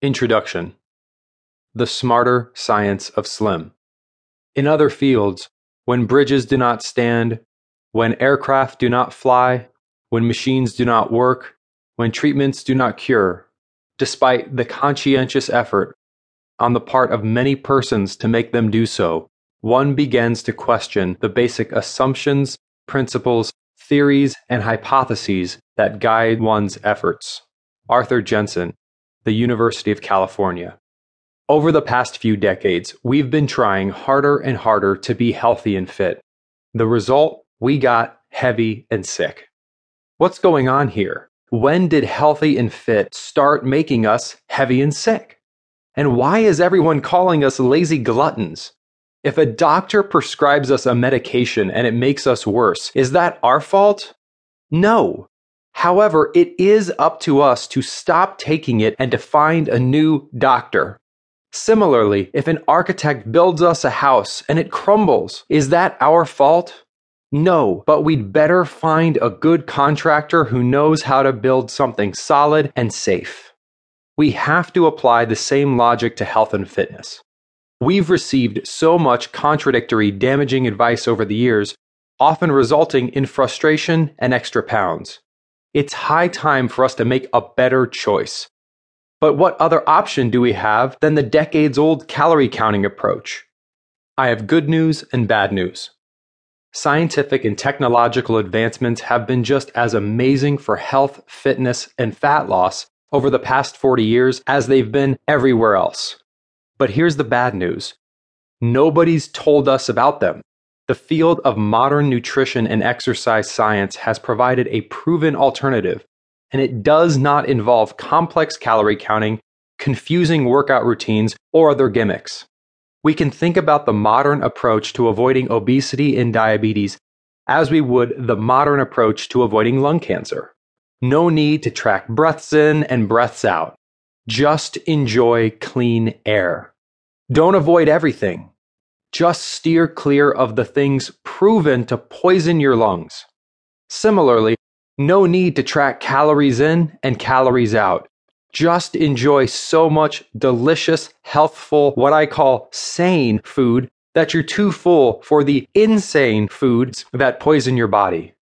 Introduction The Smarter Science of Slim. In other fields, when bridges do not stand, when aircraft do not fly, when machines do not work, when treatments do not cure, despite the conscientious effort on the part of many persons to make them do so, one begins to question the basic assumptions, principles, theories, and hypotheses that guide one's efforts. Arthur Jensen, the University of California. Over the past few decades, we've been trying harder and harder to be healthy and fit. The result, we got heavy and sick. What's going on here? When did healthy and fit start making us heavy and sick? And why is everyone calling us lazy gluttons? If a doctor prescribes us a medication and it makes us worse, is that our fault? No. However, it is up to us to stop taking it and to find a new doctor. Similarly, if an architect builds us a house and it crumbles, is that our fault? No, but we'd better find a good contractor who knows how to build something solid and safe. We have to apply the same logic to health and fitness. We've received so much contradictory, damaging advice over the years, often resulting in frustration and extra pounds. It's high time for us to make a better choice. But what other option do we have than the decades old calorie counting approach? I have good news and bad news. Scientific and technological advancements have been just as amazing for health, fitness, and fat loss over the past 40 years as they've been everywhere else. But here's the bad news nobody's told us about them. The field of modern nutrition and exercise science has provided a proven alternative, and it does not involve complex calorie counting, confusing workout routines, or other gimmicks we can think about the modern approach to avoiding obesity and diabetes as we would the modern approach to avoiding lung cancer. No need to track breaths in and breaths out. Just enjoy clean air. Don't avoid everything. Just steer clear of the things proven to poison your lungs. Similarly, no need to track calories in and calories out just enjoy so much delicious, healthful, what I call sane food that you're too full for the insane foods that poison your body.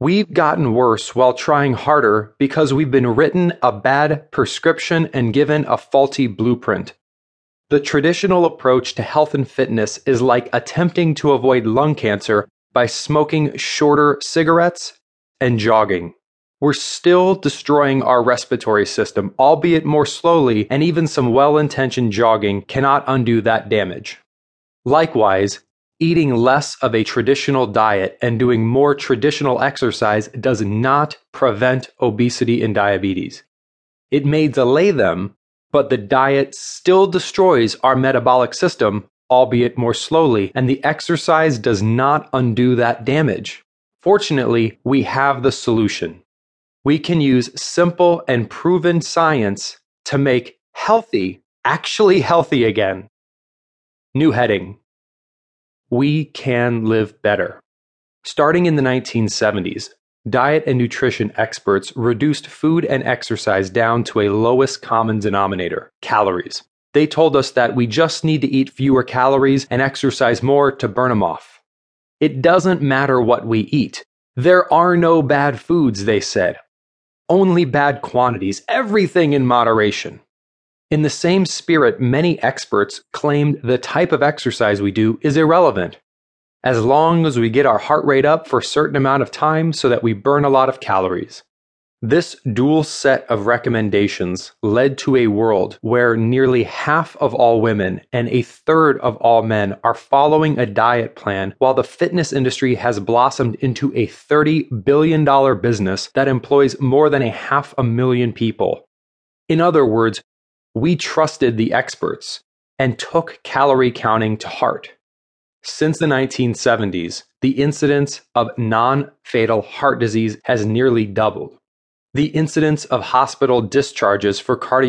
We've gotten worse while trying harder because we've been written a bad prescription and given a faulty blueprint. The traditional approach to health and fitness is like attempting to avoid lung cancer by smoking shorter cigarettes and jogging. We're still destroying our respiratory system, albeit more slowly, and even some well intentioned jogging cannot undo that damage. Likewise, eating less of a traditional diet and doing more traditional exercise does not prevent obesity and diabetes. It may delay them, but the diet still destroys our metabolic system, albeit more slowly, and the exercise does not undo that damage. Fortunately, we have the solution we can use simple and proven science to make healthy actually healthy again. New heading We can live better. Starting in the 1970s, diet and nutrition experts reduced food and exercise down to a lowest common denominator calories. They told us that we just need to eat fewer calories and exercise more to burn them off. It doesn't matter what we eat. There are no bad foods, they said only bad quantities, everything in moderation. In the same spirit, many experts claimed the type of exercise we do is irrelevant, as long as we get our heart rate up for a certain amount of time so that we burn a lot of calories. This dual set of recommendations led to a world where nearly half of all women and a third of all men are following a diet plan, while the fitness industry has blossomed into a $30 billion business that employs more than a half a million people. In other words, we trusted the experts and took calorie counting to heart. Since the 1970s, the incidence of non fatal heart disease has nearly doubled. The incidence of hospital discharges for cardiovascular